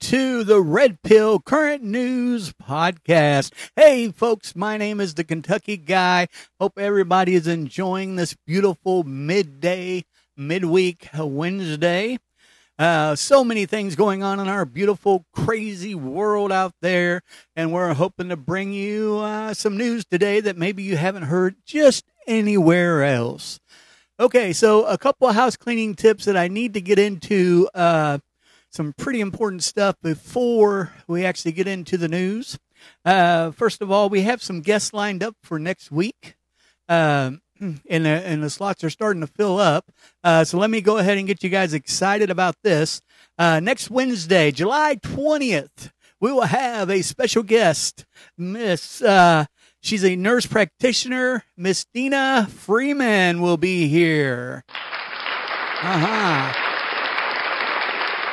To the Red Pill Current News Podcast. Hey, folks, my name is the Kentucky Guy. Hope everybody is enjoying this beautiful midday, midweek Wednesday. Uh, so many things going on in our beautiful, crazy world out there. And we're hoping to bring you uh, some news today that maybe you haven't heard just anywhere else. Okay, so a couple of house cleaning tips that I need to get into. Uh, some pretty important stuff before we actually get into the news. Uh, first of all, we have some guests lined up for next week. Um, and, the, and the slots are starting to fill up. Uh, so let me go ahead and get you guys excited about this. Uh, next Wednesday, July 20th, we will have a special guest, Miss uh, She's a nurse practitioner. Miss Dina Freeman will be here. Uh huh.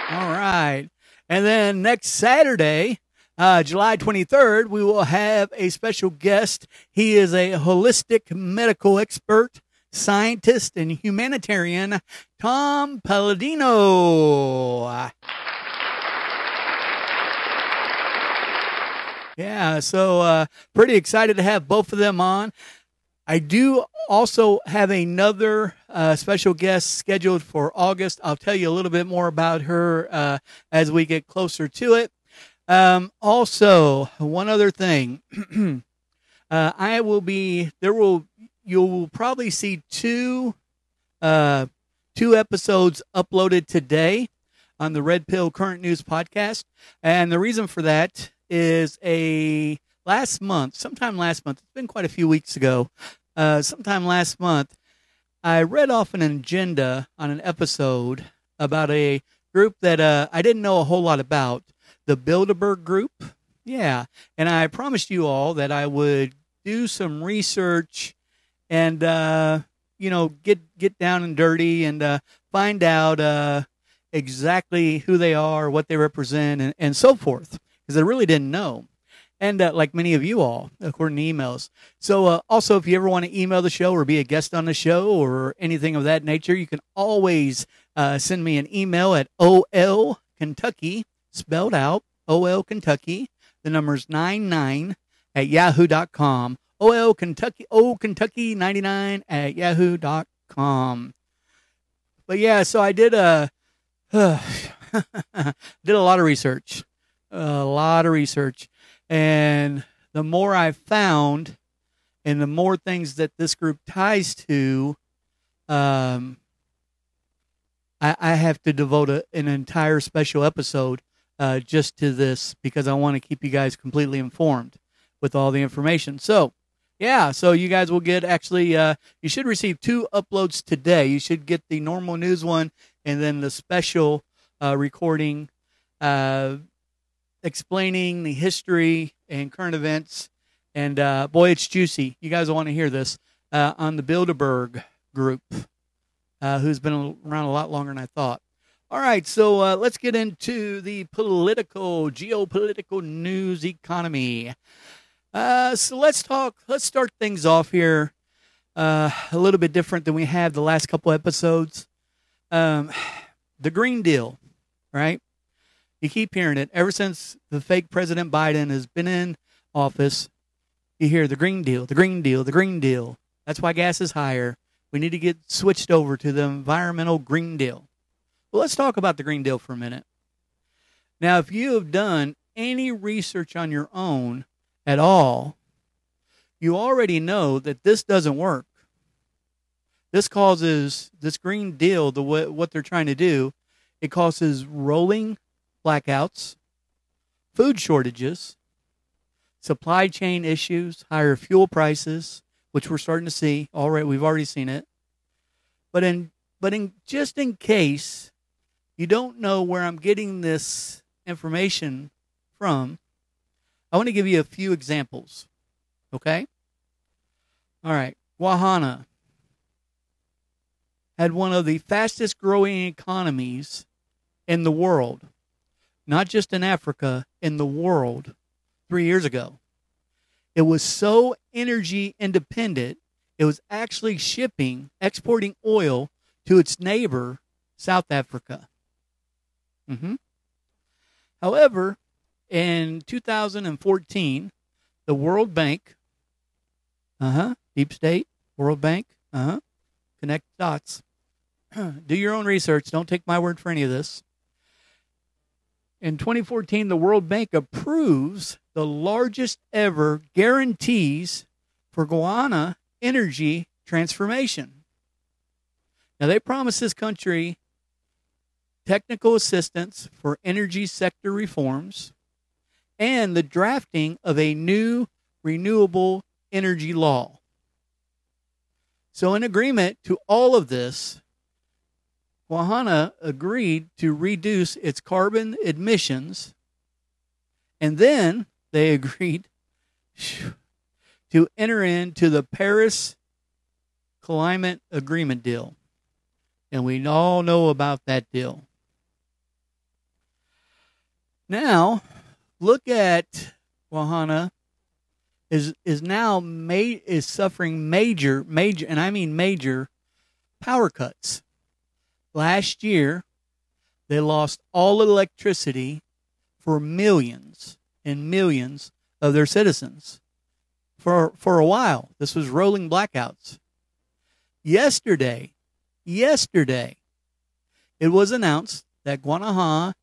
All right. And then next Saturday, uh, July 23rd, we will have a special guest. He is a holistic medical expert, scientist, and humanitarian, Tom Palladino. Yeah, so uh, pretty excited to have both of them on. I do also have another uh, special guest scheduled for August. I'll tell you a little bit more about her uh, as we get closer to it. Um, also, one other thing, uh, I will be there. Will you will probably see two uh, two episodes uploaded today on the Red Pill Current News podcast, and the reason for that is a last month, sometime last month, it's been quite a few weeks ago, uh, sometime last month, I read off an agenda on an episode about a group that uh, I didn't know a whole lot about, the Bilderberg Group. Yeah, and I promised you all that I would do some research and uh, you know get get down and dirty and uh, find out uh, exactly who they are, what they represent, and, and so forth because I really didn't know. And uh, like many of you all, according to emails. So, uh, also, if you ever want to email the show or be a guest on the show or anything of that nature, you can always uh, send me an email at OL Kentucky, spelled out OL Kentucky. The number's 99 at yahoo.com. OL Kentucky, O Kentucky 99 at yahoo.com. com. But yeah, so I did a uh, did a lot of research, a lot of research, and the more I found, and the more things that this group ties to, um, I, I have to devote a, an entire special episode uh, just to this because I want to keep you guys completely informed with all the information. So, yeah, so you guys will get actually, uh, you should receive two uploads today. You should get the normal news one and then the special uh, recording uh, explaining the history and current events. And uh, boy, it's juicy. You guys want to hear this uh, on the Bilderberg group, uh, who's been around a lot longer than I thought. All right, so uh, let's get into the political, geopolitical news economy. Uh, so let's talk. Let's start things off here uh, a little bit different than we have the last couple episodes. Um, the Green Deal, right? You keep hearing it ever since the fake President Biden has been in office. You hear the Green Deal, the Green Deal, the Green Deal. That's why gas is higher. We need to get switched over to the environmental Green Deal. Well, let's talk about the Green Deal for a minute. Now, if you have done any research on your own at all, you already know that this doesn't work. This causes this Green Deal, the what they're trying to do, it causes rolling blackouts, food shortages, supply chain issues, higher fuel prices, which we're starting to see already. We've already seen it. But in but in just in case you don't know where I'm getting this information from, I want to give you a few examples. Okay? All right. Wahana had one of the fastest growing economies in the world, not just in Africa, in the world, three years ago. It was so energy independent, it was actually shipping, exporting oil to its neighbor, South Africa. Mm-hmm. However, in 2014, the World Bank, uh huh, Deep State, World Bank, uh huh, connect dots. Do your own research. Don't take my word for any of this. In 2014, the World Bank approves the largest ever guarantees for Guyana energy transformation. Now, they promised this country technical assistance for energy sector reforms, and the drafting of a new renewable energy law. So, in agreement to all of this, Wahana agreed to reduce its carbon emissions, and then they agreed to enter into the Paris Climate Agreement deal. And we all know about that deal. Now, look at Wahana is is now is suffering major major and I mean major power cuts. Last year, they lost all electricity for millions and millions of their citizens. For for a while, this was rolling blackouts. Yesterday, yesterday, it was announced that Guanaja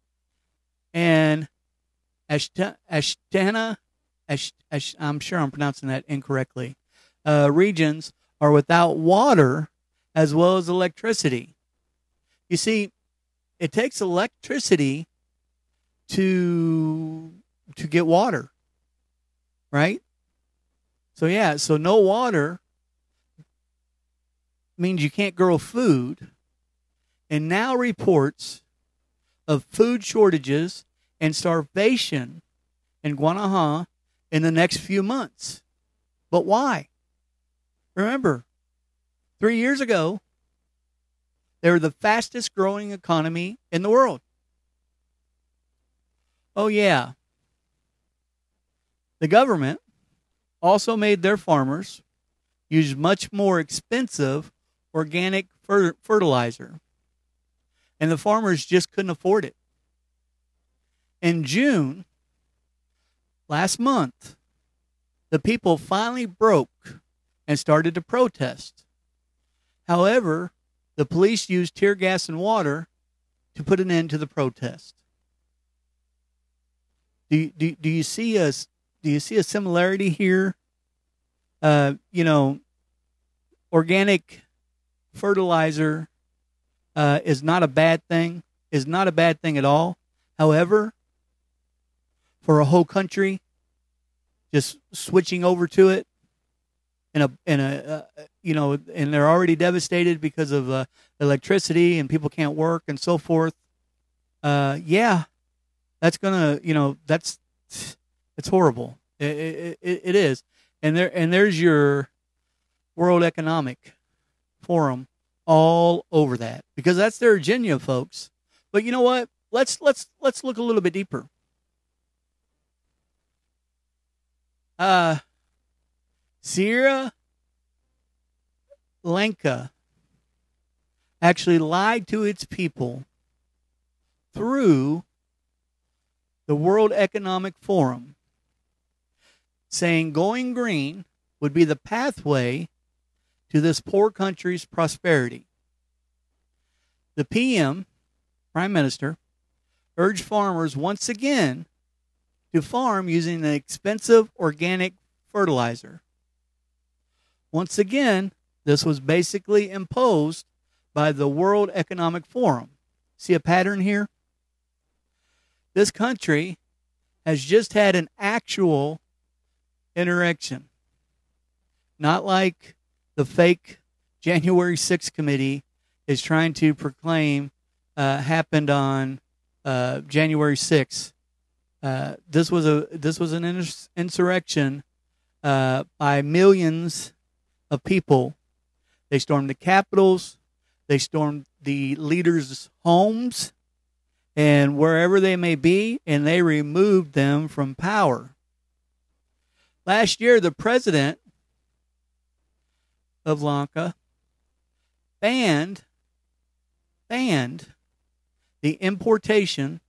and Ashtana, Ash, Ash, I'm sure I'm pronouncing that incorrectly, uh, regions are without water as well as electricity. You see, it takes electricity to to get water, right? So yeah, so no water means you can't grow food. And now reports of food shortages and starvation in Guanaja in the next few months. But why? Remember, three years ago, they were the fastest growing economy in the world. Oh, yeah. The government also made their farmers use much more expensive organic fertilizer and the farmers just couldn't afford it. In June, last month, the people finally broke and started to protest. However, the police used tear gas and water to put an end to the protest. Do, do, do you see a do you see a similarity here? Uh, you know, organic fertilizer uh, is not a bad thing. Is not a bad thing at all. However, for a whole country, just switching over to it in a in a uh, you know, and they're already devastated because of uh, electricity and people can't work and so forth. Uh, yeah, that's gonna you know that's it's horrible. It, it, it is, and there and there's your World Economic Forum all over that because that's their agenda, folks. But you know what? Let's let's let's look a little bit deeper. Uh, Sri Lanka actually lied to its people through the World Economic Forum, saying going green would be the pathway to this poor country's prosperity. The PM, Prime Minister, urged farmers once again to farm using an expensive organic fertilizer. Once again, this was basically imposed by the World Economic Forum. See a pattern here? This country has just had an actual interaction, not like the fake January 6th committee is trying to proclaim uh, happened on uh, January 6th. Uh, this was a this was an insurrection uh, by millions of people they stormed the capitals. They stormed the leaders' homes and wherever they may be, and they removed them from power. Last year, the president of Lanka banned banned the importation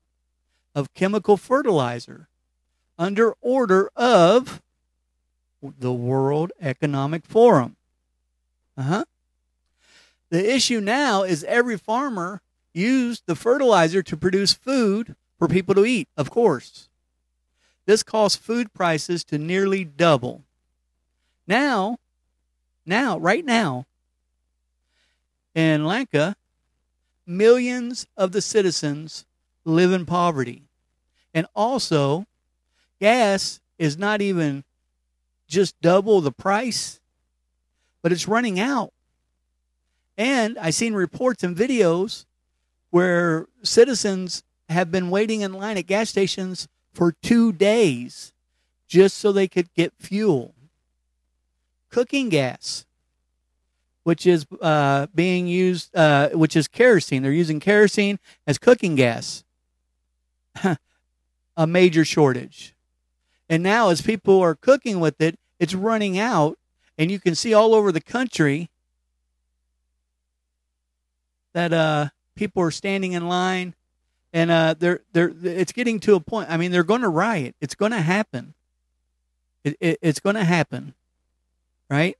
of chemical fertilizer under order of the World Economic Forum. Uh-huh. The issue now is every farmer used the fertilizer to produce food for people to eat, of course. This caused food prices to nearly double. Now, now, right now, in Lanka, millions of the citizens live in poverty. And also, gas is not even just double the price, but it's running out. And I've seen reports and videos where citizens have been waiting in line at gas stations for two days just so they could get fuel. Cooking gas, which is uh, being used, uh, which is kerosene. They're using kerosene as cooking gas. A major shortage. And now, as people are cooking with it, it's running out. And you can see all over the country that uh, people are standing in line, and uh, they're they're it's getting to a point. I mean, they're going to riot. It's going to happen. It, it, it's going to happen, right?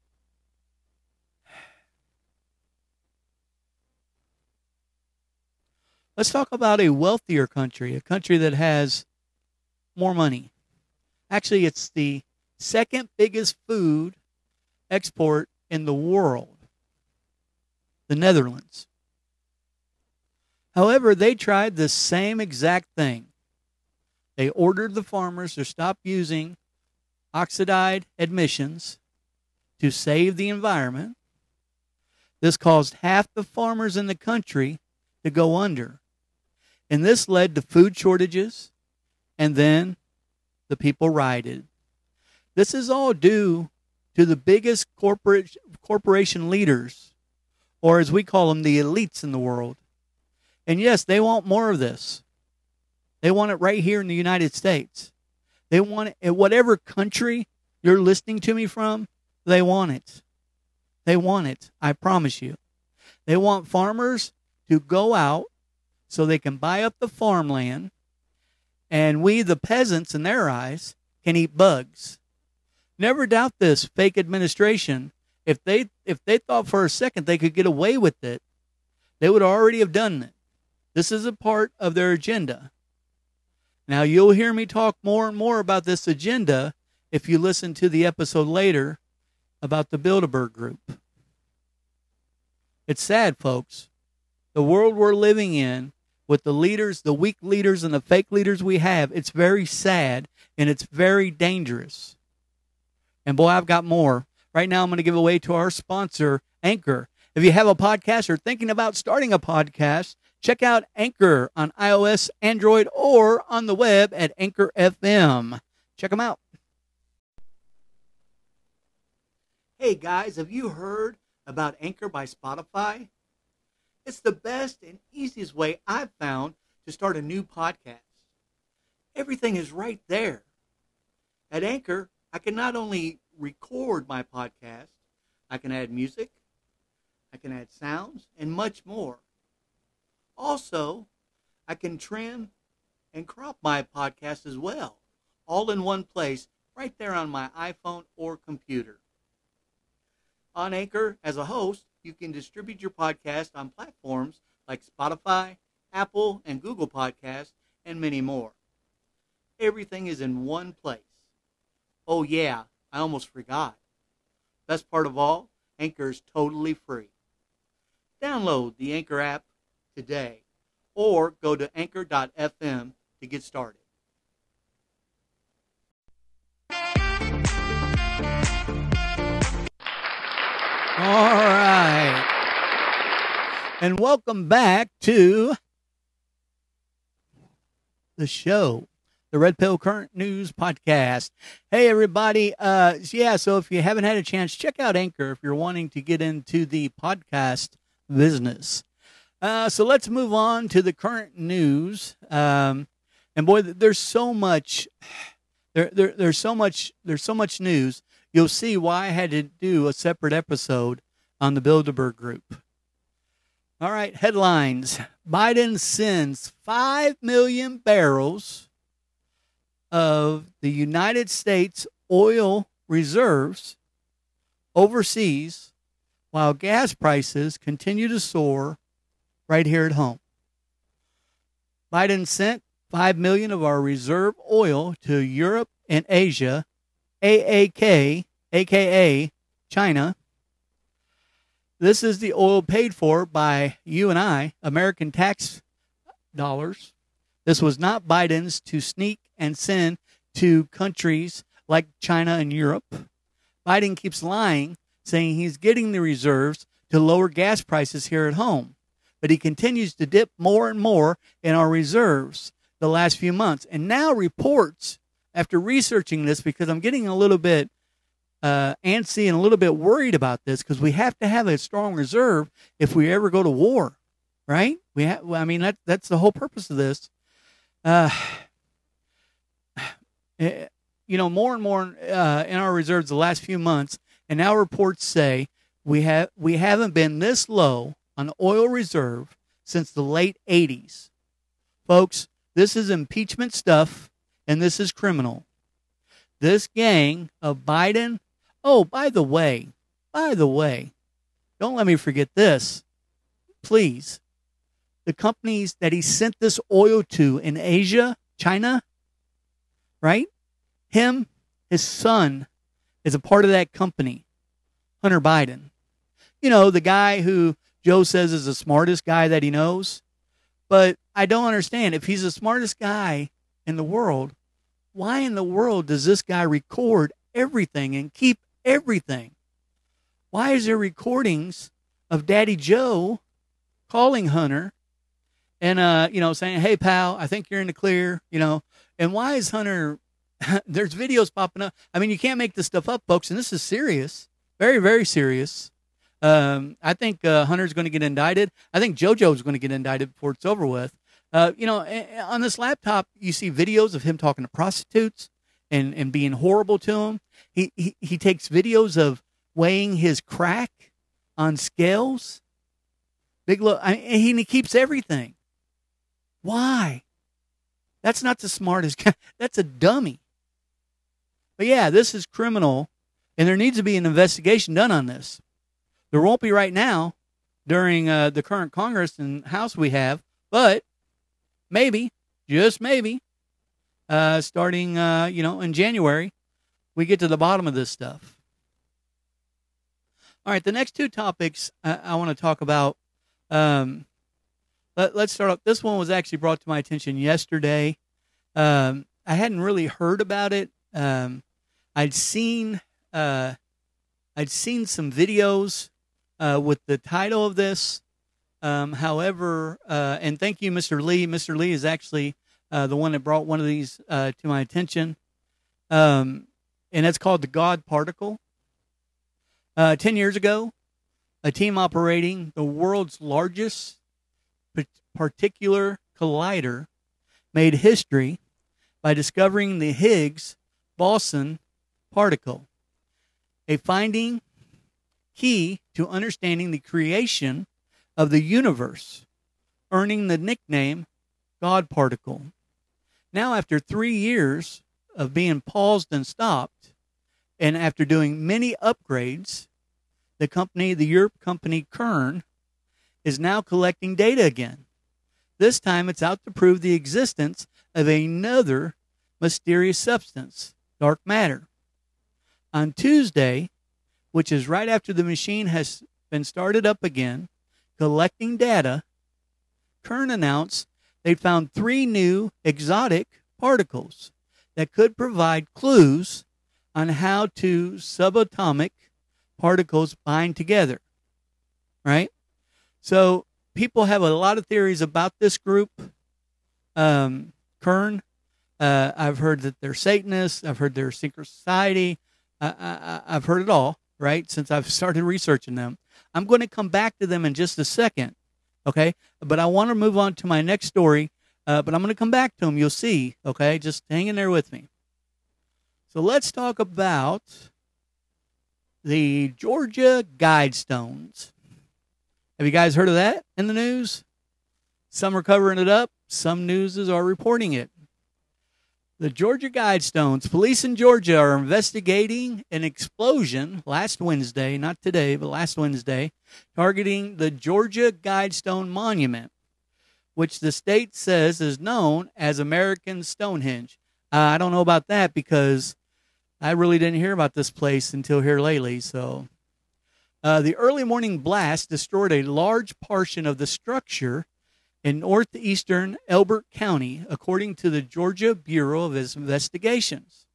Let's talk about a wealthier country, a country that has more money. Actually, it's the second biggest food export in the world, the Netherlands. However, they tried the same exact thing. They ordered the farmers to stop using oxidized emissions to save the environment. This caused half the farmers in the country to go under. And this led to food shortages, and then the people rioted. This is all due to the biggest corporate corporation leaders, or as we call them, the elites in the world. And yes, they want more of this. They want it right here in the United States. They want it in whatever country you're listening to me from, they want it. They want it. I promise you. They want farmers to go out so they can buy up the farmland, and we, the peasants, in their eyes, can eat bugs. Never doubt this fake administration if they if they thought for a second they could get away with it, they would already have done it. This is a part of their agenda. Now you'll hear me talk more and more about this agenda if you listen to the episode later about the Bilderberg group. It's sad, folks. The world we're living in with the leaders, the weak leaders and the fake leaders we have, it's very sad and it's very dangerous. And boy, I've got more. Right now, I'm going to give away to our sponsor, Anchor. If you have a podcast or thinking about starting a podcast, check out Anchor on iOS, Android, or on the web at Anchor FM. Check them out. Hey guys, have you heard about Anchor by Spotify? It's the best and easiest way I've found to start a new podcast. Everything is right there. At Anchor, I can not only record my podcast, I can add music, I can add sounds, and much more. Also, I can trim and crop my podcast as well, all in one place, right there on my iPhone or computer. On Anchor, as a host, you can distribute your podcast on platforms like Spotify, Apple, and Google Podcasts, and many more. Everything is in one place. Oh, yeah, I almost forgot. Best part of all, Anchor is totally free. Download the Anchor app today or go to anchor.fm to get started. All right. And welcome back to the show, the Red Pill Current News Podcast. Hey, everybody. Uh, yeah, so if you haven't had a chance, check out Anchor if you're wanting to get into the podcast business. Uh, so let's move on to the current news. Um, and boy, there's so much. There, there, there's so much. There's so much news you'll see why I had to do a separate episode on the Bilderberg Group. All right, headlines Biden sends 5 million barrels of the United States oil reserves overseas while gas prices continue to soar right here at home. Biden sent 5 million of our reserve oil to Europe and Asia AAK, aka China. This is the oil paid for by you and I, American tax dollars. This was not Biden's to sneak and send to countries like China and Europe. Biden keeps lying, saying he's getting the reserves to lower gas prices here at home, but he continues to dip more and more in our reserves the last few months. And now reports after researching this because I'm getting a little bit uh, antsy and a little bit worried about this because we have to have a strong reserve if we ever go to war, right? We have, I mean, that, that's the whole purpose of this. Uh, eh, you know, more and more uh, in our reserves the last few months, and now reports say we have we haven't been this low on oil reserve since the late 80s. Folks, this is impeachment stuff and this is criminal. This gang of Biden. Oh, by the way, by the way, don't let me forget this. Please. The companies that he sent this oil to in Asia, China, right? Him, his son, is a part of that company, Hunter Biden. You know, the guy who Joe says is the smartest guy that he knows. But I don't understand. If he's the smartest guy in the world, why in the world does this guy record everything and keep everything? Why is there recordings of Daddy Joe calling Hunter and uh, you know, saying, "Hey pal, I think you're in the clear," you know. And why is Hunter there's videos popping up. I mean, you can't make this stuff up, folks, and this is serious. Very, very serious. Um, I think uh, Hunter's going to get indicted. I think JoJo's going to get indicted before it's over with. Uh, you know, on this laptop, you see videos of him talking to prostitutes and, and being horrible to them. He, he, he takes videos of weighing his crack on scales. Big look, I he, he keeps everything. Why? That's not the smartest guy. That's a dummy. But yeah, this is criminal And there needs to be an investigation done on this. There won't be right now during uh, the current Congress and House we have, but maybe, just maybe, uh, starting uh, you know in January, we get to the bottom of this stuff. All right, the next two topics I, I want to talk about. Um, let, us start off. This one was actually brought to my attention yesterday. Um, I hadn't really heard about it. Um, I'd seen uh, I'd seen some videos uh, with the title of this. Um, however, uh, and thank you, Mr. Lee. Mr. Lee is actually uh, the one that brought one of these uh, to my attention, um, and that's called the God Particle. Uh, ten years ago, a team operating the world's largest particular collider made history by discovering the Higgs boson particle, a finding key to understanding the creation of the universe, earning the nickname God particle. Now, after three years of being paused and stopped, and after doing many upgrades, the company, the Europe company CERN, is now collecting data again. This time it's out to prove the existence of another mysterious substance, dark matter. On Tuesday, which is right after the machine has been started up again, collecting data, CERN announced they found three new exotic particles that could provide clues on how two subatomic particles bind together. Right? So people have a lot of theories about this group. Um, CERN, uh, I've heard that they're Satanists. I've heard they're a secret society. I, I, I've heard it all right? Since I've started researching them. I'm going to come back to them in just a second, okay? But I want to move on to my next story, uh, but I'm going to come back to them. You'll see, okay? Just hang in there with me. So let's talk about the Georgia Guidestones. Have you guys heard of that in the news? Some are covering it up, some newses are reporting it. The Georgia Guidestones. Police in Georgia are investigating an explosion last Wednesday, not today, but last Wednesday, targeting the Georgia Guidestone Monument, which the state says is known as American Stonehenge. Uh, I don't know about that because I really didn't hear about this place until here lately. So, uh, the early morning blast destroyed a large portion of the structure in northeastern Elbert County, according to the Georgia Bureau of Investigations.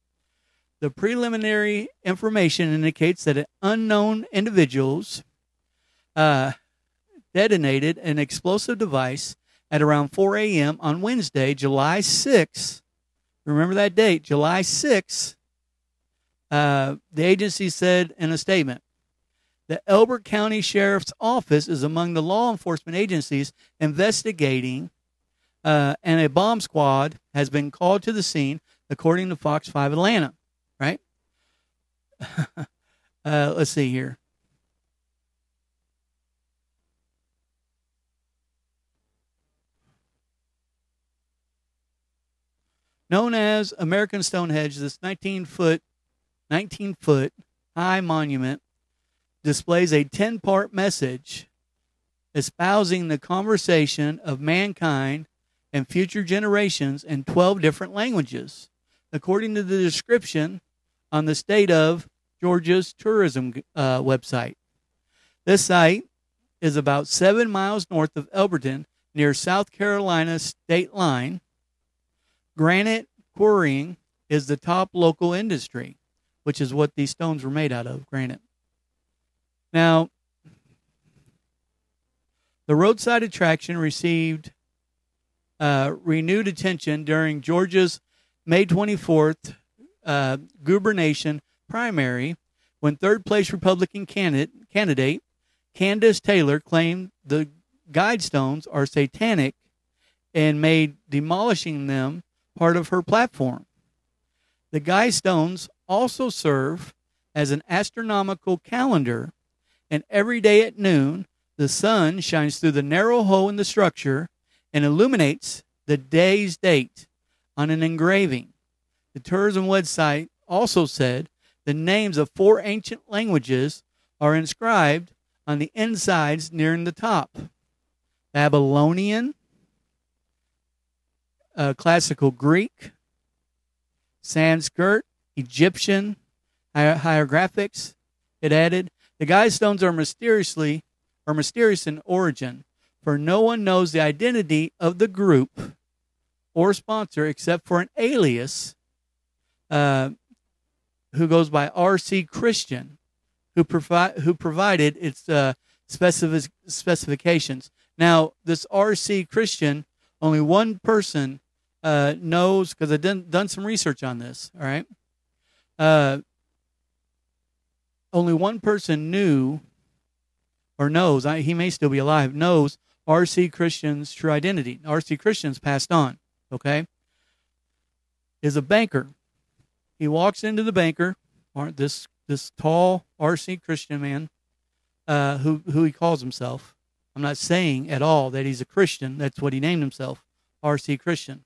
The preliminary information indicates that unknown individuals uh, detonated an explosive device at around 4 a.m. on Wednesday, July 6. Remember that date, July 6. Uh, the agency said in a statement the Elbert County Sheriff's Office is among the law enforcement agencies investigating, uh, and a bomb squad has been called to the scene, according to Fox 5 Atlanta. Right? uh, let's see here. Known as American Stonehenge, this 19 foot, 19 foot high monument displays a 10 part message espousing the conversation of mankind and future generations in 12 different languages, according to the description on the state of Georgia's tourism uh, website. This site is about seven miles north of Elberton, near South Carolina state line. Granite quarrying is the top local industry, which is what these stones were made out of granite. Now, the roadside attraction received uh, renewed attention during Georgia's May 24th uh, primary when third place Republican candidate, candidate Kandiss Taylor claimed the guidestones are satanic and made demolishing them part of her platform. The guidestones also serve as an astronomical calendar and every day at noon, the sun shines through the narrow hole in the structure and illuminates the day's date on an engraving. The tourism website also said the names of four ancient languages are inscribed on the insides near the top Babylonian, uh, Classical Greek, Sanskrit, Egyptian, hieroglyphics. It added the guide stones are mysteriously or mysterious in origin, for no one knows the identity of the group or sponsor except for an alias uh, who goes by R.C. Christian, who who provided its uh, specific specifications. Now, this R.C. Christian, only one person uh, knows because I've done, done some research on this. All right, uh, only one person knew or knows. I, he may still be alive. Knows R.C. Christian's true identity. R.C. Christian's passed on. Okay, is a banker. He walks into the banker. This this tall R.C. Christian man, uh, who who he calls himself. I'm not saying at all that he's a Christian. That's what he named himself, R.C. Christian.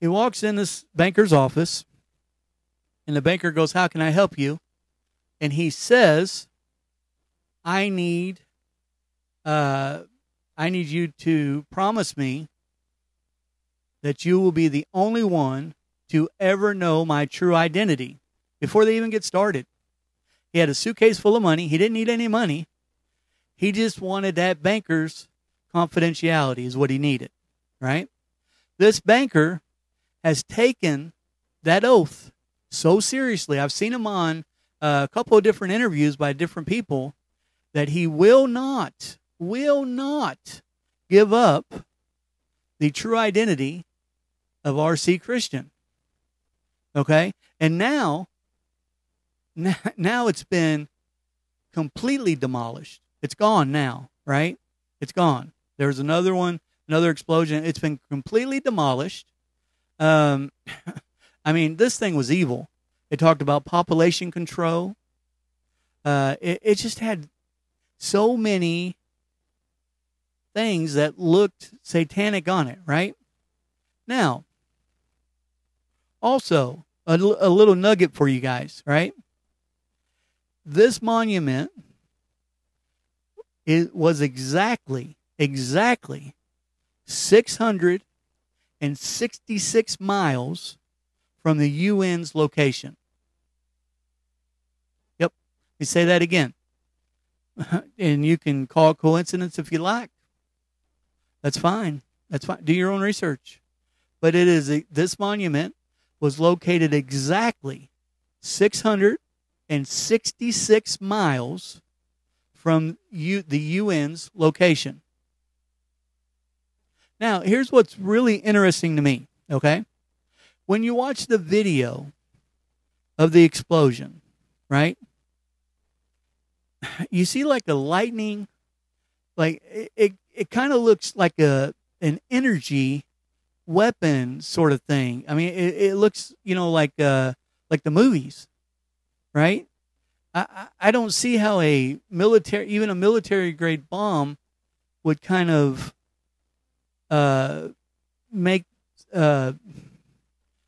He walks in this banker's office, and the banker goes, How can I help you? And he says, I need uh, I need you to promise me that you will be the only one to ever know my true identity before they even get started. He had a suitcase full of money. He didn't need any money. He just wanted that banker's confidentiality, is what he needed, right? This banker has taken that oath so seriously. I've seen him on a couple of different interviews by different people that he will not, will not give up the true identity of RC Christian. Okay? And now, now it's been completely demolished. It's gone now, right? It's gone. There's another one, another explosion. It's been completely demolished. Um, I mean, this thing was evil. It talked about population control. Uh, it, it just had so many things that looked satanic on it, right? Now, also, a, a little nugget for you guys, right? This monument it was exactly, exactly 666 miles from the UN's location. Yep. Let me say that again. and you can call it coincidence if you like. That's fine. That's fine. Do your own research. But it is a, this monument was located exactly 666 miles from U, the UN's location. Now, here's what's really interesting to me, okay? When you watch the video of the explosion, right? You see like a lightning, like it, it, it kind of looks like a an energy weapon sort of thing. I mean, it, it looks, you know, like uh like the movies, right? I, I don't see how a military, even a military grade bomb, would kind of uh, make uh,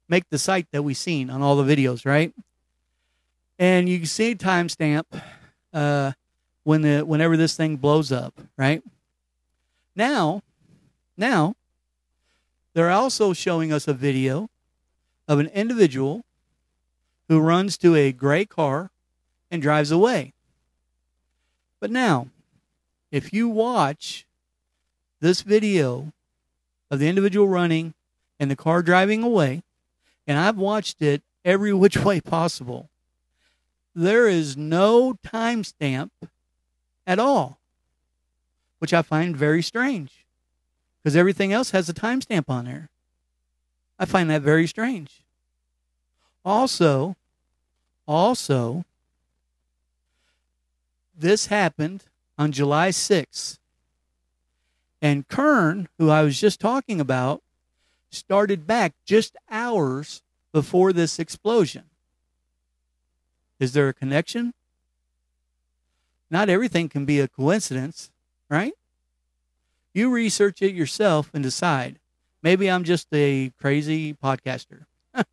make the site that we've seen on all the videos, right? And you can see timestamp uh, when the whenever this thing blows up, right? Now, now they're also showing us a video of an individual who runs to a gray car and drives away. But now, if you watch this video of the individual running and the car driving away, and I've watched it every which way possible, there is no timestamp at all, which I find very strange because everything else has a timestamp on there. I find that very strange. Also, also, this happened on July 6th. And CERN, who I was just talking about, started back just hours before this explosion. Is there a connection? Not everything can be a coincidence, right? You research it yourself and decide. Maybe I'm just a crazy podcaster,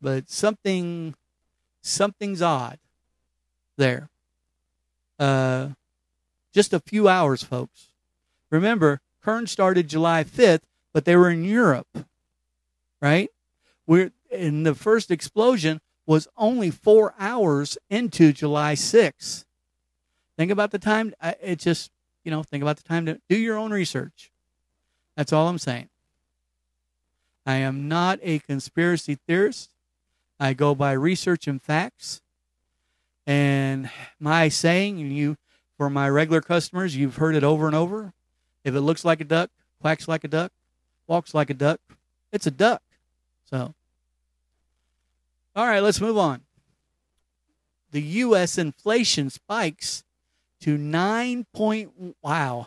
but something something's odd there. Uh, just a few hours, folks. Remember, CERN started July 5th, but they were in Europe, right? We're in the first explosion was only four hours into July 6th. Think about the time. Uh, it just, you know, think about the time to do your own research. That's all I'm saying. I am not a conspiracy theorist. I go by research and facts. And my saying, and you, for my regular customers, you've heard it over and over. If it looks like a duck, quacks like a duck, walks like a duck, it's a duck. So, all right, let's move on. The U.S. inflation spikes to nine point. Wow,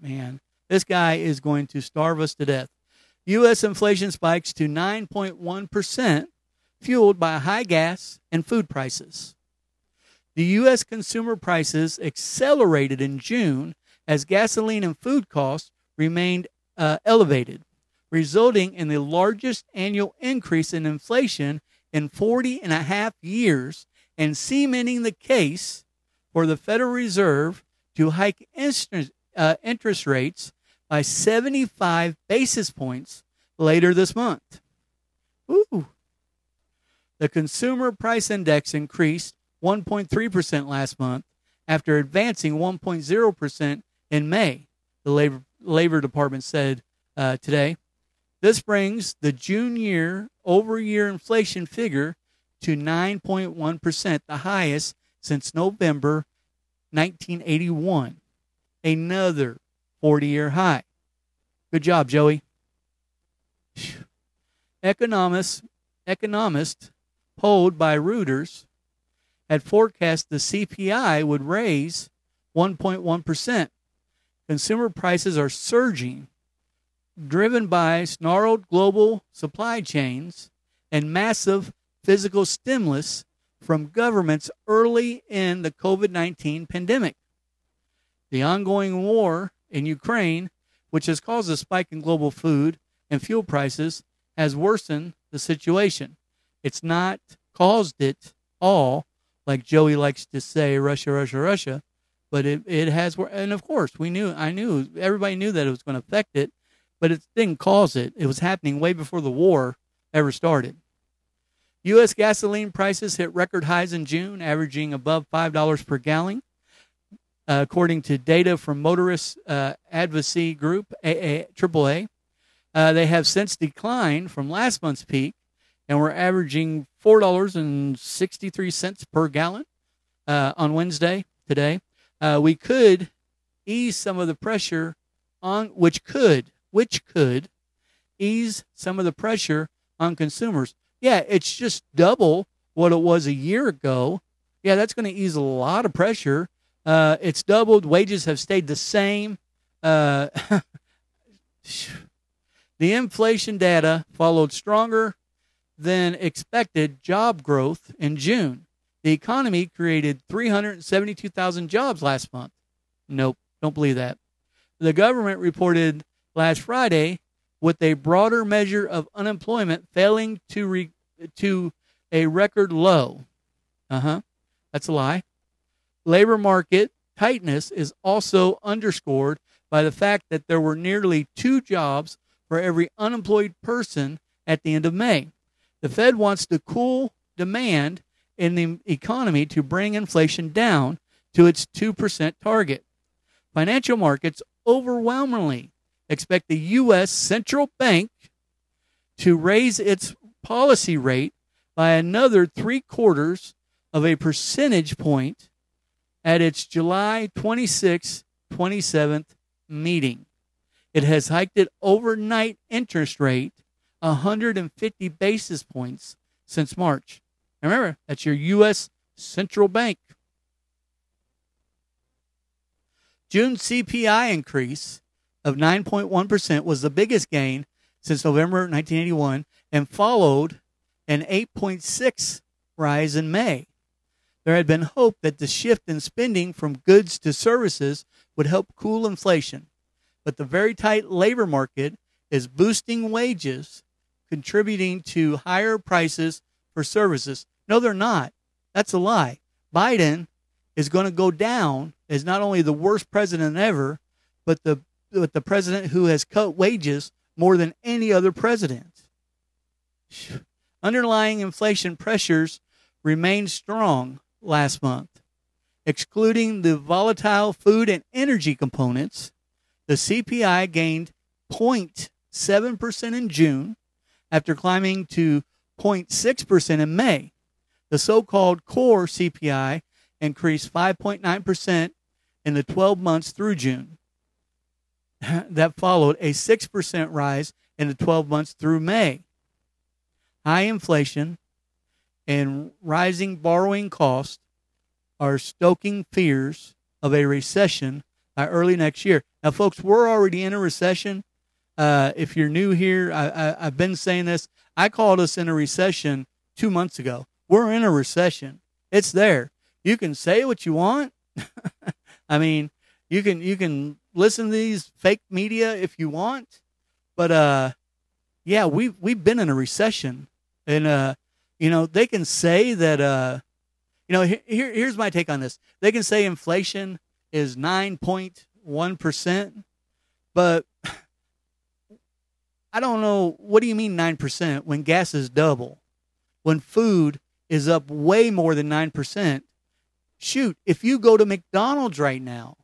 man, this guy is going to starve us to death. U.S. inflation spikes to 9.1 percent, fueled by high gas and food prices. The U.S. consumer prices accelerated in June as gasoline and food costs remained uh, elevated, resulting in the largest annual increase in inflation in 40 and a half years and cementing the case for the Federal Reserve to hike interest, uh, interest rates by 75 basis points later this month. Ooh. The Consumer Price Index increased 1.3% last month after advancing 1.0% in May, the Labor, Labor Department said uh, today. This brings the June year over year inflation figure to 9.1%, the highest since November 1981. Another 40 year high. Good job, Joey. Economists, economists polled by Reuters had forecast the CPI would raise 1.1%. Consumer prices are surging driven by snarled global supply chains and massive physical stimulus from governments early in the COVID 19 pandemic. The ongoing war in Ukraine, which has caused a spike in global food and fuel prices, has worsened the situation. It's not caused it all, like Joey likes to say, Russia, Russia, Russia, but it, it has, and of course, we knew, I knew, everybody knew that it was going to affect it but it didn't cause it. It was happening way before the war ever started. U.S. gasoline prices hit record highs in June, averaging above $5 per gallon. Uh, according to data from Motorist uh, Advocacy Group, AA, AAA, uh, they have since declined from last month's peak and we're averaging $4.63 per gallon uh, on Wednesday today. Uh, we could ease some of the pressure on, which could which could ease some of the pressure on consumers. Yeah, it's just double what it was a year ago. Yeah, that's going to ease a lot of pressure. Uh, it's doubled. Wages have stayed the same. Uh, the inflation data followed stronger than expected job growth in June. The economy created 372,000 jobs last month. Nope, don't believe that. The government reported last Friday with a broader measure of unemployment failing to re- to a record low. Uh huh. That's a lie. Labor market tightness is also underscored by the fact that there were nearly two jobs for every unemployed person at the end of May. The Fed wants to cool demand in the economy to bring inflation down to its 2% target. Financial markets overwhelmingly expect the U.S. central bank to raise its policy rate by another three quarters of a percentage point at its July 26, 27th meeting. It has hiked its overnight interest rate 150 basis points since March. Remember, that's your U.S. central bank. June CPI increase of 9.1% was the biggest gain since November 1981 and followed an 8.6 rise in May. There had been hope that the shift in spending from goods to services would help cool inflation, but the very tight labor market is boosting wages, contributing to higher prices for services. No, they're not. That's a lie. Biden is going to go down as not only the worst president ever, but the but the president who has cut wages more than any other president. Underlying inflation pressures remained strong last month. Excluding the volatile food and energy components, the CPI gained 0.7% in June after climbing to 0.6% in May. The so called core CPI increased 5.9% in the 12 months through June. that followed a 6% rise in the 12 months through May. High inflation and rising borrowing costs are stoking fears of a recession by early next year. Now, folks, we're already in a recession. Uh, if you're new here, I, I, I've been saying this. I called us in a recession two months ago. We're in a recession. It's there. You can say what you want. I mean, you can you can listen to these fake media if you want, but uh, yeah, we've we've been in a recession, and uh, you know they can say that uh, you know here here's my take on this. They can say inflation is nine point one percent, but I don't know. What do you mean nine percent when gas is double, when food is up way more than nine percent? Shoot, if you go to McDonald's right now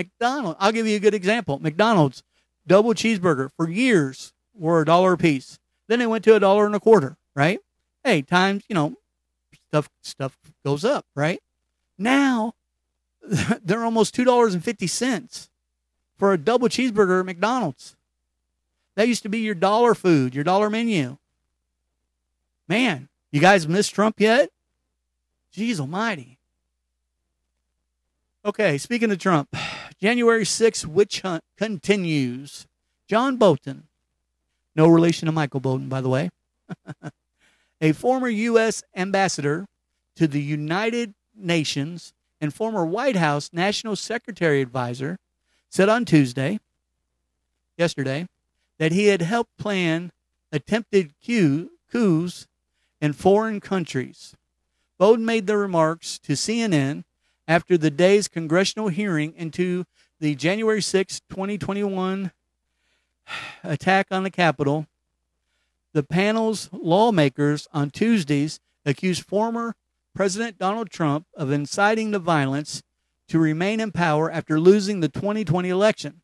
McDonald's, I'll give you a good example. McDonald's double cheeseburger for years were a dollar a piece. Then they went to a dollar and a quarter, right? Hey, times, you know, stuff stuff goes up, right? Now they're almost two dollars and fifty cents for a double cheeseburger at McDonald's. That used to be your dollar food, your dollar menu. Man, you guys miss Trump yet? Jeez almighty. Okay, speaking of Trump, January 6th witch hunt continues. John Bolton, no relation to Michael Bolton, by the way, a former U.S. ambassador to the United Nations and former White House National Secretary Advisor, said on Tuesday, yesterday, that he had helped plan attempted coups in foreign countries. Bolton made the remarks to CNN after the day's congressional hearing into the January 6, 2021 attack on the Capitol, the panel's lawmakers on Tuesdays accused former President Donald Trump of inciting the violence to remain in power after losing the 2020 election.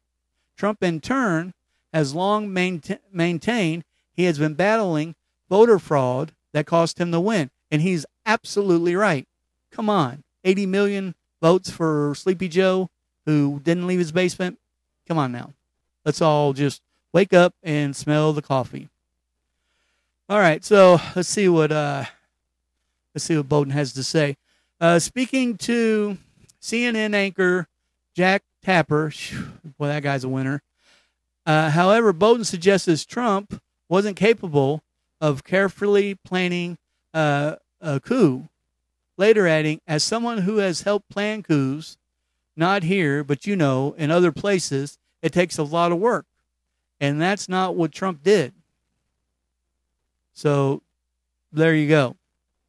Trump, in turn, has long maintained he has been battling voter fraud that cost him the win. And he's absolutely right. Come on. 80 million votes for Sleepy Joe who didn't leave his basement. Come on now. Let's all just wake up and smell the coffee. All right, so let's see what uh, let's see what Bolton has to say. Uh, speaking to CNN anchor Jack Tapper, boy, that guy's a winner. Uh, however, Bolton suggests Trump wasn't capable of carefully planning uh, a coup later adding, as someone who has helped plan coups, not here, but you know, in other places, it takes a lot of work. And that's not what Trump did. So there you go.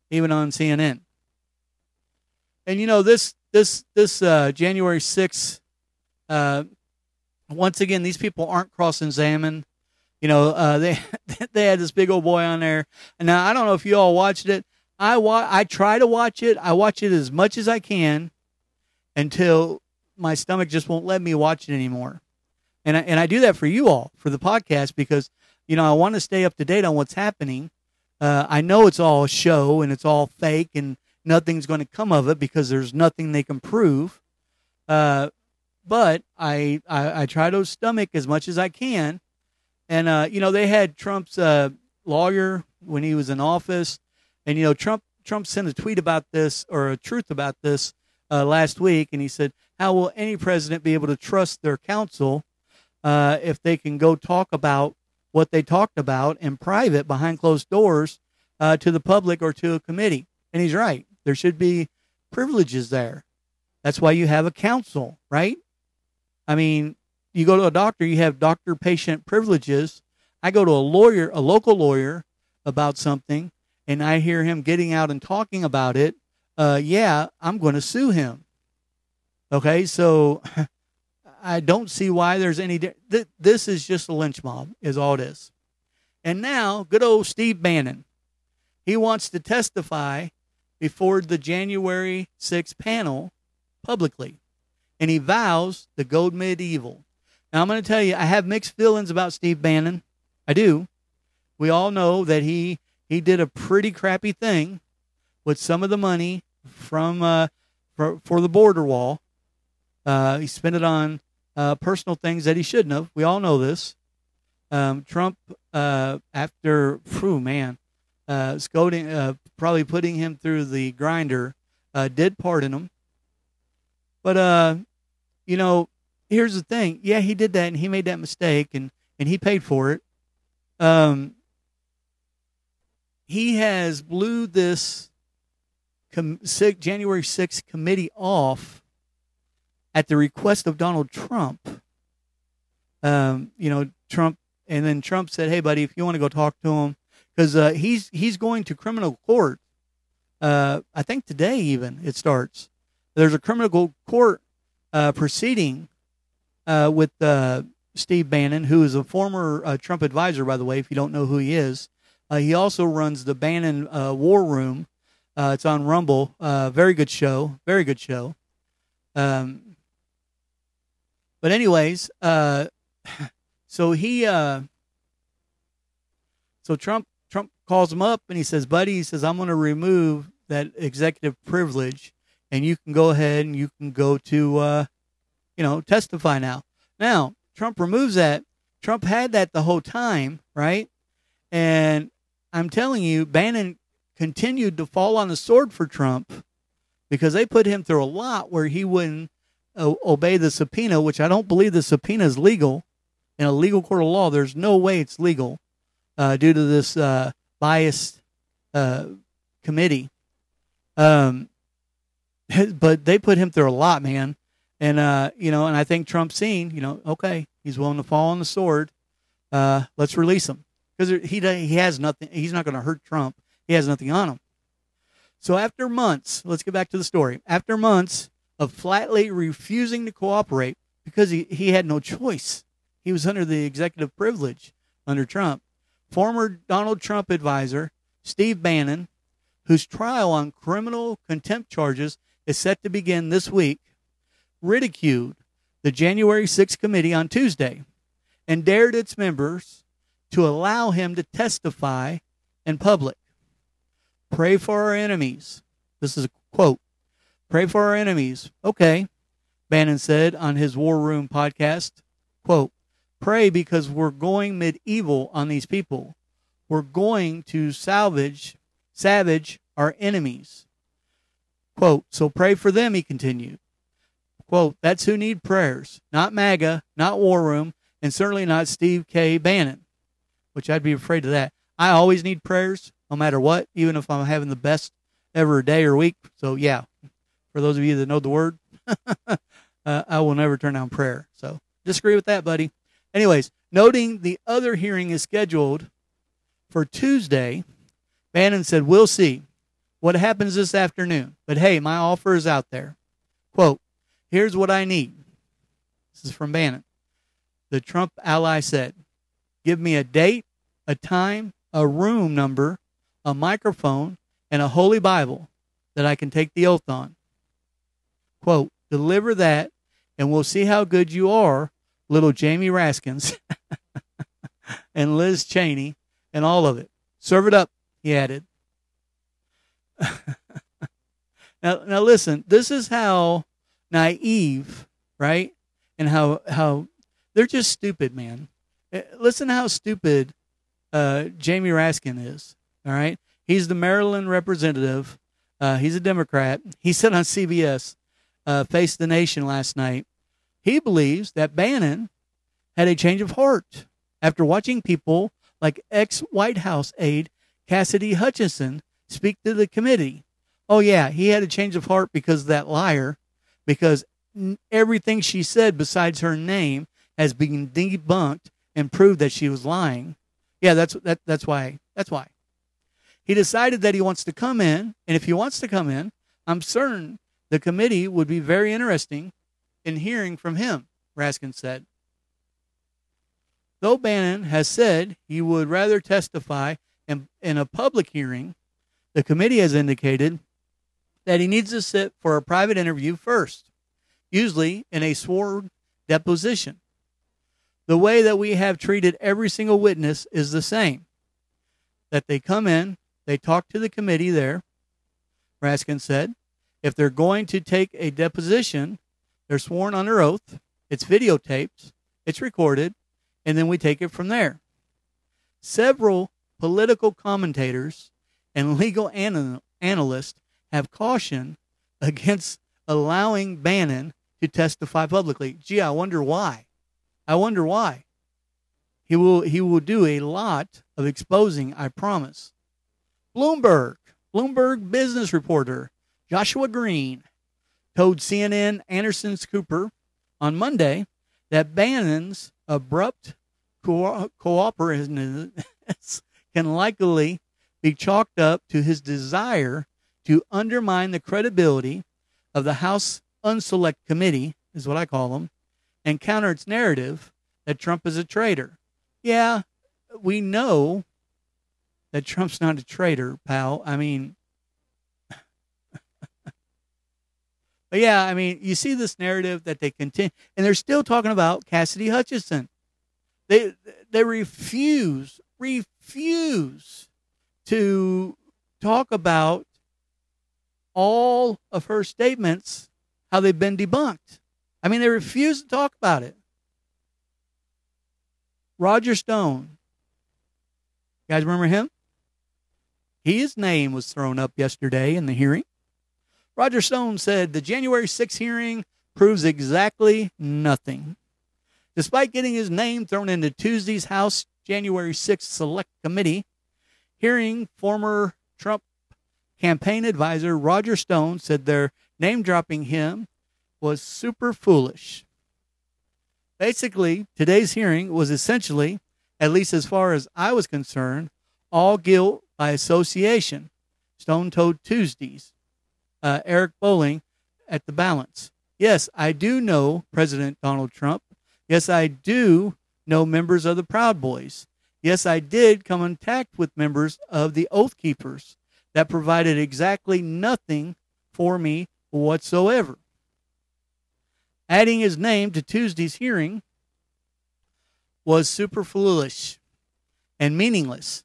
Even on CNN. And you know, this this this uh, January 6th, uh, once again, these people aren't cross examined. You know, uh, they they had this big old boy on there. Now I don't know if you all watched it. I wa- I try to watch it. I watch it as much as I can until my stomach just won't let me watch it anymore. And I, and I do that for you all for the podcast because you know I want to stay up to date on what's happening. Uh, I know it's all a show and it's all fake and nothing's going to come of it because there's nothing they can prove. Uh, but I, I, I try to stomach as much as I can. And uh, you know they had Trump's uh, lawyer when he was in office and you know, Trump Trump sent a tweet about this or a truth about this uh, last week, and he said, "How will any president be able to trust their counsel uh, if they can go talk about what they talked about in private behind closed doors uh, to the public or to a committee?" And he's right. There should be privileges there. That's why you have a counsel, right? I mean, you go to a doctor, you have doctor patient privileges. I go to a lawyer, a local lawyer, about something and I hear him getting out and talking about it, uh, yeah, I'm going to sue him. Okay, so I don't see why there's any. Th- this is just a lynch mob, is all it is. And now, good old Steve Bannon, he wants to testify before the January 6th panel publicly, and he vows to go medieval. Now, I'm going to tell you, I have mixed feelings about Steve Bannon. I do. We all know that he he did a pretty crappy thing with some of the money from uh, for, for the border wall. Uh, he spent it on uh, personal things that he shouldn't have. We all know this. Um, Trump, uh, after, phew, man, uh, scolding, uh, probably putting him through the grinder, uh, did pardon him. But, uh, you know, here's the thing. Yeah, he did that and he made that mistake and, and he paid for it. Um, he has blew this com- January 6th committee off at the request of Donald Trump. Um, you know, Trump, and then Trump said, "Hey, buddy, if you want to go talk to him, because uh, he's he's going to criminal court. Uh, I think today even it starts. There's a criminal court uh, proceeding uh, with uh, Steve Bannon, who is a former uh, Trump advisor, by the way. If you don't know who he is, he also runs the Bannon War Room. it's on Rumble. very good show. Very good show. Um, but anyways, uh, so he, uh, so Trump, Trump calls him up and he says, "Buddy," he says, "I'm going to remove that executive privilege, and you can go ahead and you can go to, uh, you know, testify now." Now Trump removes that. Trump had that the whole time, right? And I'm telling you, Bannon continued to fall on the sword for Trump because they put him through a lot where he wouldn't obey the subpoena, which I don't believe the subpoena is legal in a legal court of law. There's no way it's legal uh, due to this uh, biased uh, committee. Um, but they put him through a lot, man. And uh, you know, and I think Trump's seen, you know, okay, he's willing to fall on the sword. Uh, let's release him because he he has nothing. He's not going to hurt Trump. He has nothing on him. So after months, let's get back to the story. After months, of flatly refusing to cooperate because he, he had no choice. He was under the executive privilege under Trump. Former Donald Trump advisor Steve Bannon, whose trial on criminal contempt charges is set to begin this week, ridiculed the January 6th committee on Tuesday and dared its members to allow him to testify in public. Pray for our enemies. This is a quote Pray for our enemies. Okay, Bannon said on his War Room podcast. Quote, pray because we're going medieval on these people. We're going to salvage, savage our enemies. Quote, so pray for them, he continued. Quote, that's who need prayers, not MAGA, not War Room, and certainly not Steve K. Bannon, which I'd be afraid of that. I always need prayers, no matter what, even if I'm having the best ever day or week. So, yeah, for those of you that know the word, uh, I will never turn down prayer. So disagree with that, buddy. Anyways, noting the other hearing is scheduled for Tuesday, Bannon said, We'll see what happens this afternoon. But hey, my offer is out there. Quote, Here's what I need. This is from Bannon. The Trump ally said, Give me a date, a time, a room number, a microphone, and a holy Bible that I can take the oath on. Quote, deliver that and we'll see how good you are, little Jamie Raskins and Liz Cheney and all of it. Serve it up, he added. now, now listen, this is how naive, right? And how, how they're just stupid, man. Eh, listen how stupid uh, Jamie Raskin is. All right. He's the Maryland representative. Uh, he's a Democrat. He said on CBS, uh, Face the Nation last night, he believes that Bannon had a change of heart after watching people like ex White House aide Cassidy Hutchinson speak to the committee. Oh, yeah, he had a change of heart because of that liar, because everything she said besides her name has been debunked and proved that she was lying. Yeah, that's that, that's why. That's why. He decided that he wants to come in, and if he wants to come in, I'm certain the committee would be very interesting in hearing from him, Raskin said. Though Bannon has said he would rather testify in, in a public hearing, the committee has indicated that he needs to sit for a private interview first, usually in a sworn deposition. The way that we have treated every single witness is the same that they come in, they talk to the committee there, Raskin said. If they're going to take a deposition, they're sworn under oath, it's videotaped, it's recorded, and then we take it from there. Several political commentators and legal anal- analysts have cautioned against allowing Bannon to testify publicly. Gee, I wonder why. I wonder why. He will he will do a lot of exposing, I promise. Bloomberg, Bloomberg business reporter Joshua Green told CNN Anderson Cooper on Monday that Bannon's abrupt co- cooperation can likely be chalked up to his desire to undermine the credibility of the House Unselect Committee, is what I call them, and counter its narrative that Trump is a traitor. Yeah, we know that Trump's not a traitor, pal. I mean, but yeah, I mean, you see this narrative that they continue, and they're still talking about Cassidy Hutchinson. They they refuse refuse to talk about all of her statements how they've been debunked. I mean, they refuse to talk about it. Roger Stone. You guys remember him? His name was thrown up yesterday in the hearing. Roger Stone said the January 6th hearing proves exactly nothing. Despite getting his name thrown into Tuesday's House January 6th Select Committee, hearing former Trump campaign advisor Roger Stone said their name dropping him was super foolish. Basically, today's hearing was essentially, at least as far as I was concerned, all guilt by association. Stone told Tuesdays. Uh, Eric Bolling at the balance. Yes, I do know President Donald Trump. Yes, I do know members of the Proud Boys. Yes, I did come in contact with members of the Oath Keepers that provided exactly nothing for me whatsoever. Adding his name to Tuesday's hearing was superfluous and meaningless.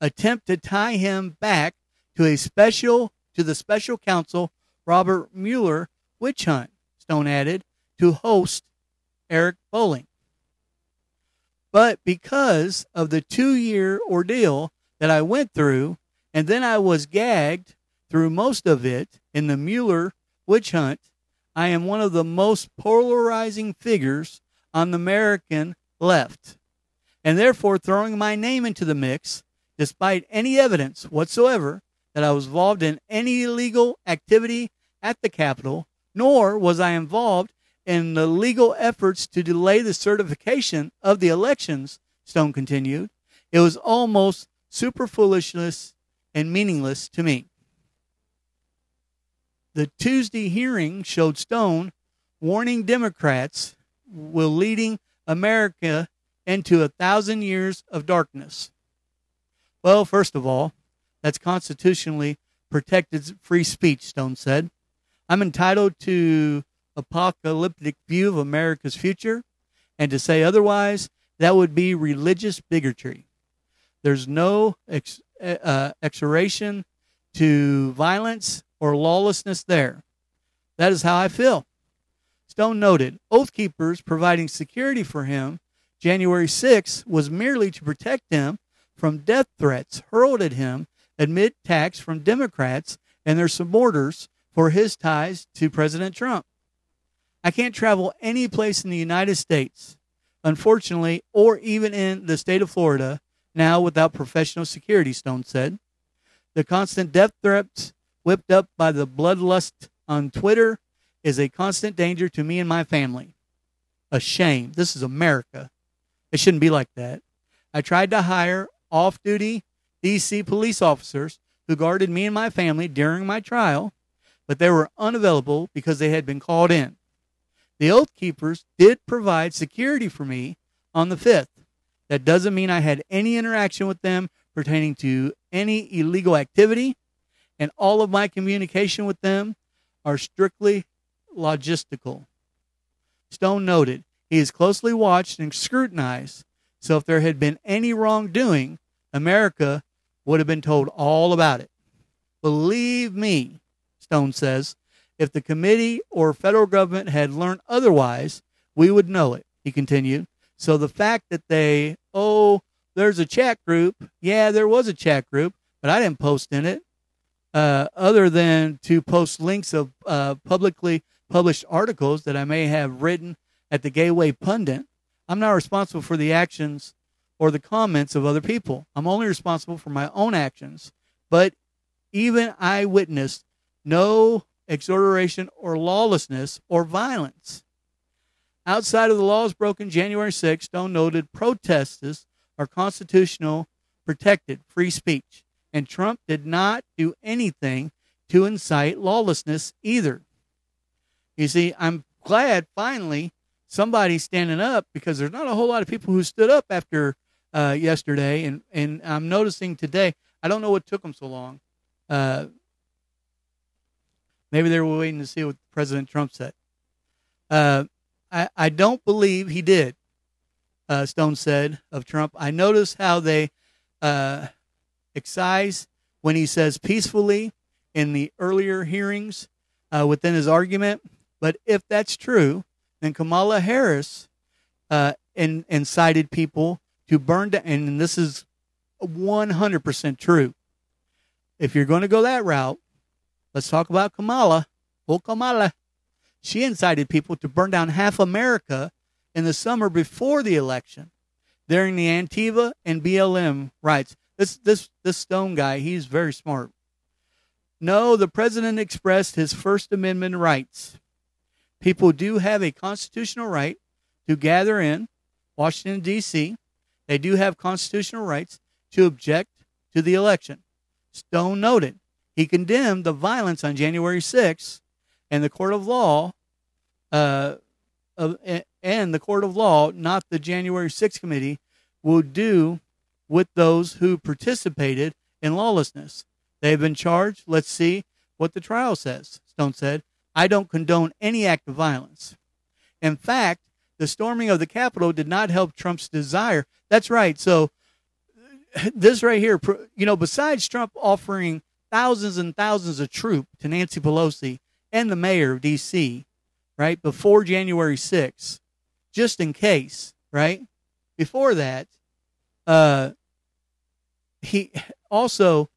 Attempt to tie him back to a special to the special counsel Robert Mueller witch hunt, Stone added, to host Eric Bolling. But because of the two year ordeal that I went through, and then I was gagged through most of it in the Mueller witch hunt, I am one of the most polarizing figures on the American left. And therefore, throwing my name into the mix, despite any evidence whatsoever that I was involved in any illegal activity at the Capitol, nor was I involved in the legal efforts to delay the certification of the elections, Stone continued. It was almost super foolishness and meaningless to me. The Tuesday hearing showed Stone warning Democrats will leading America into a thousand years of darkness. Well, first of all, that's constitutionally protected free speech, Stone said. I'm entitled to apocalyptic view of America's future, and to say otherwise, that would be religious bigotry. There's no ex- uh, exhortation to violence or lawlessness there. That is how I feel. Stone noted Oath Keepers providing security for him January 6 was merely to protect him from death threats hurled at him amid attacks from Democrats and their supporters for his ties to President Trump. I can't travel any place in the United States, unfortunately, or even in the state of Florida now without professional security, Stone said. The constant death threats whipped up by the bloodlust on Twitter is a constant danger to me and my family. A shame. This is America. It shouldn't be like that. I tried to hire off duty D.C. police officers who guarded me and my family during my trial, but they were unavailable because they had been called in. The Oath Keepers did provide security for me on the 5th. That doesn't mean I had any interaction with them pertaining to any illegal activity, and all of my communication with them are strictly logistical. Stone noted he is closely watched and scrutinized, so if there had been any wrongdoing, America would have been told all about it. Believe me, Stone says, if the committee or federal government had learned otherwise, we would know it, he continued. So the fact that they, oh, there's a chat group, yeah, there was a chat group, but I didn't post in it, uh, other than to post links of uh, publicly published articles that I may have written at the Gateway Pundit. I'm not responsible for the actions or the comments of other people. I'm only responsible for my own actions. But even I witnessed no exhortation or lawlessness or violence. Outside of the laws broken January 6, Stone noted protests are constitutional protected free speech. And Trump did not do anything to incite lawlessness either. You see, I'm glad finally somebody's standing up because there's not a whole lot of people who stood up after uh, yesterday, and and I'm noticing today. I don't know what took them so long. Uh, maybe they were waiting to see what President Trump said. Uh, I I don't believe he did. Uh, Stone said of Trump. I notice how they uh, excise when he says peacefully in the earlier hearings uh, within his argument. But if that's true, then Kamala Harris uh, in, incited people to burn down, and this is 100% true. If you're going to go that route, let's talk about Kamala. Oh, Kamala. She incited people to burn down half America in the summer before the election during the Antifa and BLM riots. This, this, this Stone guy, he's very smart. No, the president expressed his First Amendment rights. People do have a constitutional right to gather in Washington, D.C. They do have constitutional rights to object to the election. Stone noted he condemned the violence on January 6th, and the court of law, uh, uh, and the court of law, not the January 6th committee, will do with those who participated in lawlessness. They have been charged. Let's see what the trial says. Stone said, I don't condone any act of violence. In fact, the storming of the Capitol did not help Trump's desire. That's right. So, this right here, you know, besides Trump offering thousands and thousands of troops to Nancy Pelosi and the mayor of D.C., right, before January 6th, just in case, right? Before that, uh, he also,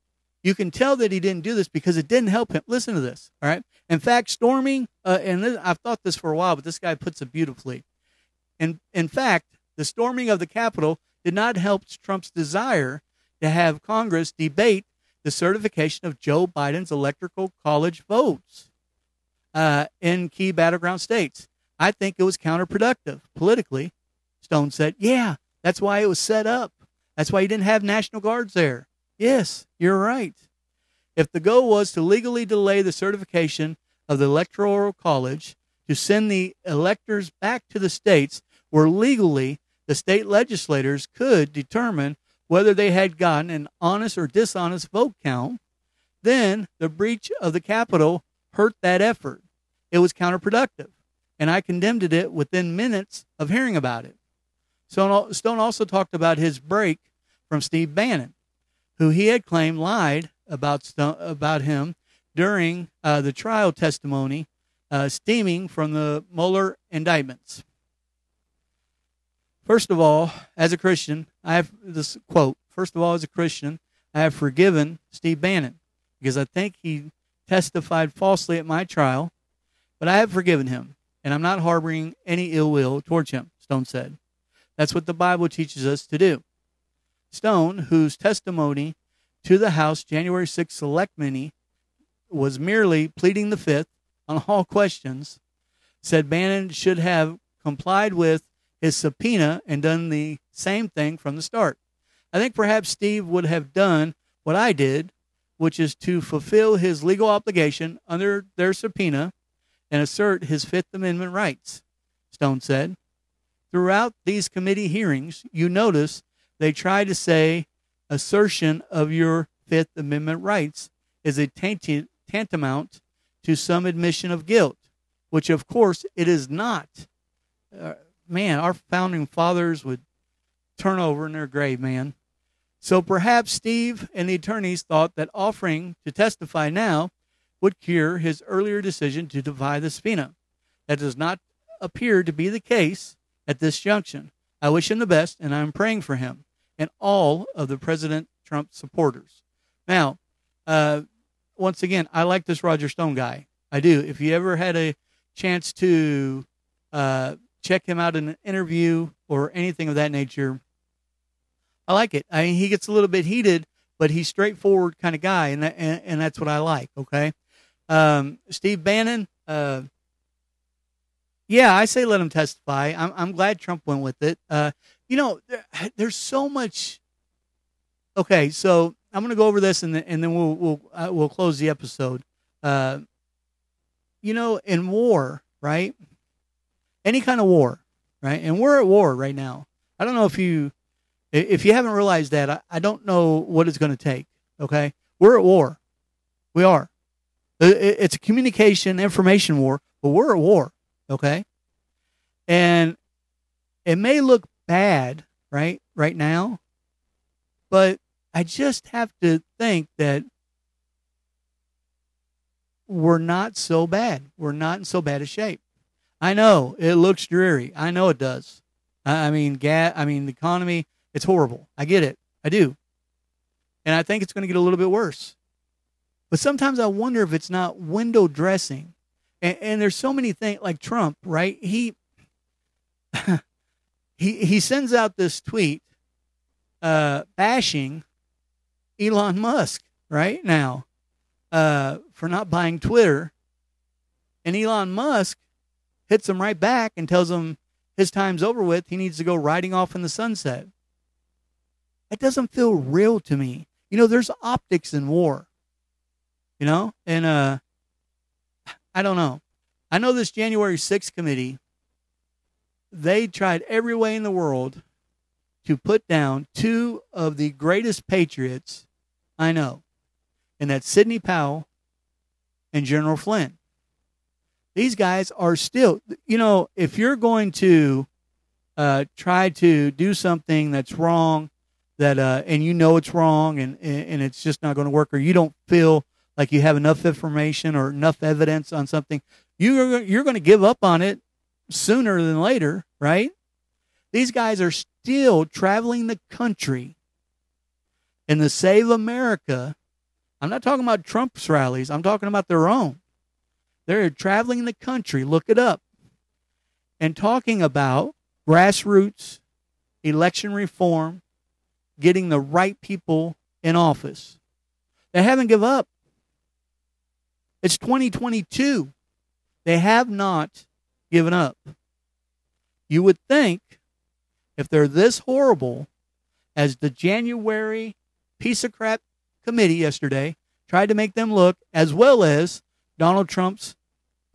you can tell that he didn't do this because it didn't help him. Listen to this, all right? In fact, storming, uh, and this, I've thought this for a while, but this guy puts it beautifully. In, in fact, the storming of the Capitol did not help Trump's desire to have Congress debate the certification of Joe Biden's electoral college votes uh, in key battleground states. I think it was counterproductive politically. Stone said, Yeah, that's why it was set up. That's why you didn't have National Guards there. Yes, you're right. If the goal was to legally delay the certification of the Electoral College, to send the electors back to the states where legally the state legislators could determine whether they had gotten an honest or dishonest vote count, then the breach of the Capitol hurt that effort. It was counterproductive, and I condemned it within minutes of hearing about it. Stone also talked about his break from Steve Bannon, who he had claimed lied about about him during uh, the trial testimony uh, stemming from the Mueller indictments. First of all, as a Christian, I have this quote. First of all, as a Christian, I have forgiven Steve Bannon because I think he testified falsely at my trial, but I have forgiven him, and I'm not harboring any ill will towards him, Stone said. That's what the Bible teaches us to do. Stone, whose testimony to the House January 6th Select Committee was merely pleading the fifth on all questions, said Bannon should have complied with his subpoena and done the same thing from the start. I think perhaps Steve would have done what I did, which is to fulfill his legal obligation under their subpoena and assert his Fifth Amendment rights, Stone said. Throughout these committee hearings, you notice they try to say assertion of your Fifth Amendment rights is a tantamount to some admission of guilt, which of course it is not. Uh, man, our founding fathers would turn over in their grave, man. So perhaps Steve and the attorneys thought that offering to testify now would cure his earlier decision to defy the subpoena. That does not appear to be the case at this junction. I wish him the best, and I'm praying for him and all of the President Trump supporters. Now, uh, once again, I like this Roger Stone guy. I do. If you ever had a chance to uh, check him out in an interview or anything of that nature, I like it. I mean, he gets a little bit heated, but he's straightforward kind of guy, and that, and, and that's what I like. Okay, um, Steve Bannon. Uh, yeah, I say let him testify. I'm I'm glad Trump went with it. Uh, you know, there, there's so much. Okay, so I'm going to go over this, and then, and then we'll we'll uh, we'll close the episode. Uh, you know, in war, right? Any kind of war, right? And we're at war right now. I don't know if you if you haven't realized that, I, I don't know what it's going to take. Okay, we're at war. We are. Uh, it's a communication information war, but we're at war. Okay, and it may look bad, right, right now, but I just have to think that we're not so bad. We're not in so bad a shape. I know it looks dreary. I know it does. I mean, gas. I mean, the economy it's horrible. I get it. I do. And I think it's going to get a little bit worse. But sometimes I wonder if it's not window dressing. And, and there's so many things like Trump, right? He he he sends out this tweet uh, bashing Elon Musk right now uh, for not buying Twitter, and Elon Musk hits him right back and tells him his time's over with. He needs to go riding off in the sunset. It doesn't feel real to me. You know, there's optics in war. You know, and uh, I don't know. I know this January 6th committee. They tried every way in the world to put down two of the greatest patriots I know, and that's Sidney Powell and General Flynn. These guys are still, you know, if you're going to uh, try to do something that's wrong that uh, and you know it's wrong and and it's just not going to work or you don't feel like you have enough information or enough evidence on something you're you're going to give up on it sooner than later right these guys are still traveling the country in the save america i'm not talking about trump's rallies i'm talking about their own they're traveling the country look it up and talking about grassroots election reform getting the right people in office. They haven't given up. It's 2022. They have not given up. You would think if they're this horrible as the January piece of crap committee yesterday tried to make them look, as well as Donald Trump's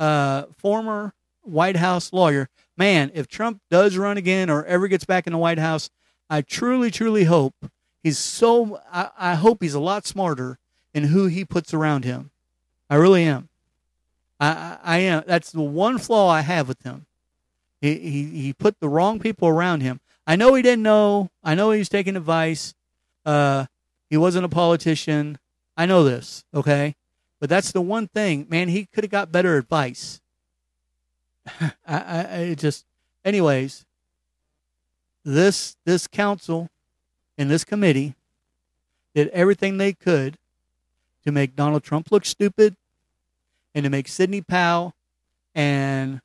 uh, former White House lawyer. Man, if Trump does run again or ever gets back in the White House, I truly, truly hope he's so. I, I hope he's a lot smarter in who he puts around him. I really am. I, I, am. That's the one flaw I have with him. He, he he put the wrong people around him. I know he didn't know. I know he was taking advice. Uh, he wasn't a politician. I know this. Okay, but that's the one thing, man. He could have got better advice. I, I, I just, anyways this this council and this committee did everything they could to make Donald Trump look stupid and to make Sidney Powell and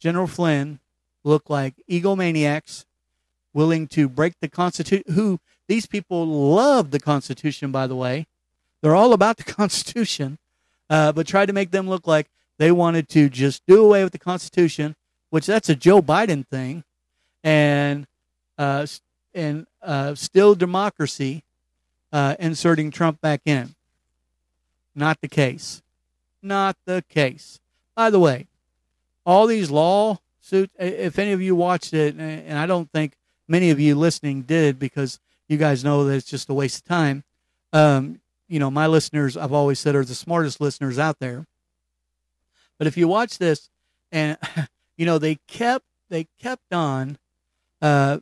General Flynn look like egomaniacs willing to break the Constitution. Who these people love the Constitution, by the way. They're all about the Constitution, uh, but tried to make them look like they wanted to just do away with the Constitution, which that's a Joe Biden thing. And uh, and uh, still democracy uh, inserting Trump back in. Not the case. Not the case. By the way, all these lawsuits, if any of you watched it, and I don't think many of you listening did because you guys know that it's just a waste of time. Um, you know, my listeners, I've always said, are the smartest listeners out there. But if you watch this, and you know, they kept they kept on uh,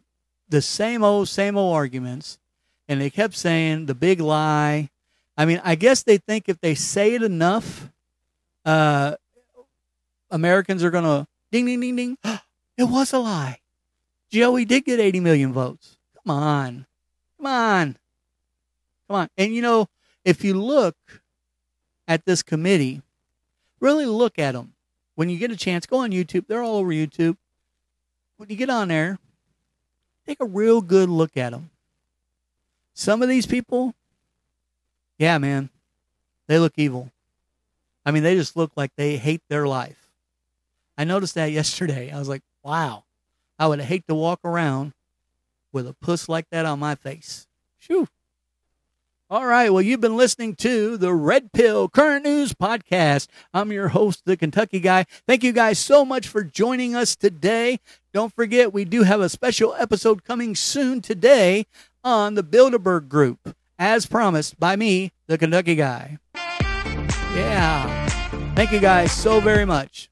the same old same old arguments, and they kept saying the big lie. I mean, I guess they think if they say it enough, uh, Americans are gonna ding ding ding ding. it was a lie. Joey did get 80 million votes. Come on, come on, come on. And you know, if you look at this committee, really look at them. When you get a chance, go on YouTube. They're all over YouTube. When you get on there, take a real good look at them. Some of these people, yeah, man, they look evil. I mean, they just look like they hate their life. I noticed that yesterday. I was like, wow, I would hate to walk around with a puss like that on my face. Shoo. All right. Well, you've been listening to the Red Pill Current News Podcast. I'm your host, the Kentucky Guy. Thank you guys so much for joining us today. Don't forget, we do have a special episode coming soon today on the Bilderberg Group, as promised by me, the Kentucky Guy. Yeah. Thank you guys so very much.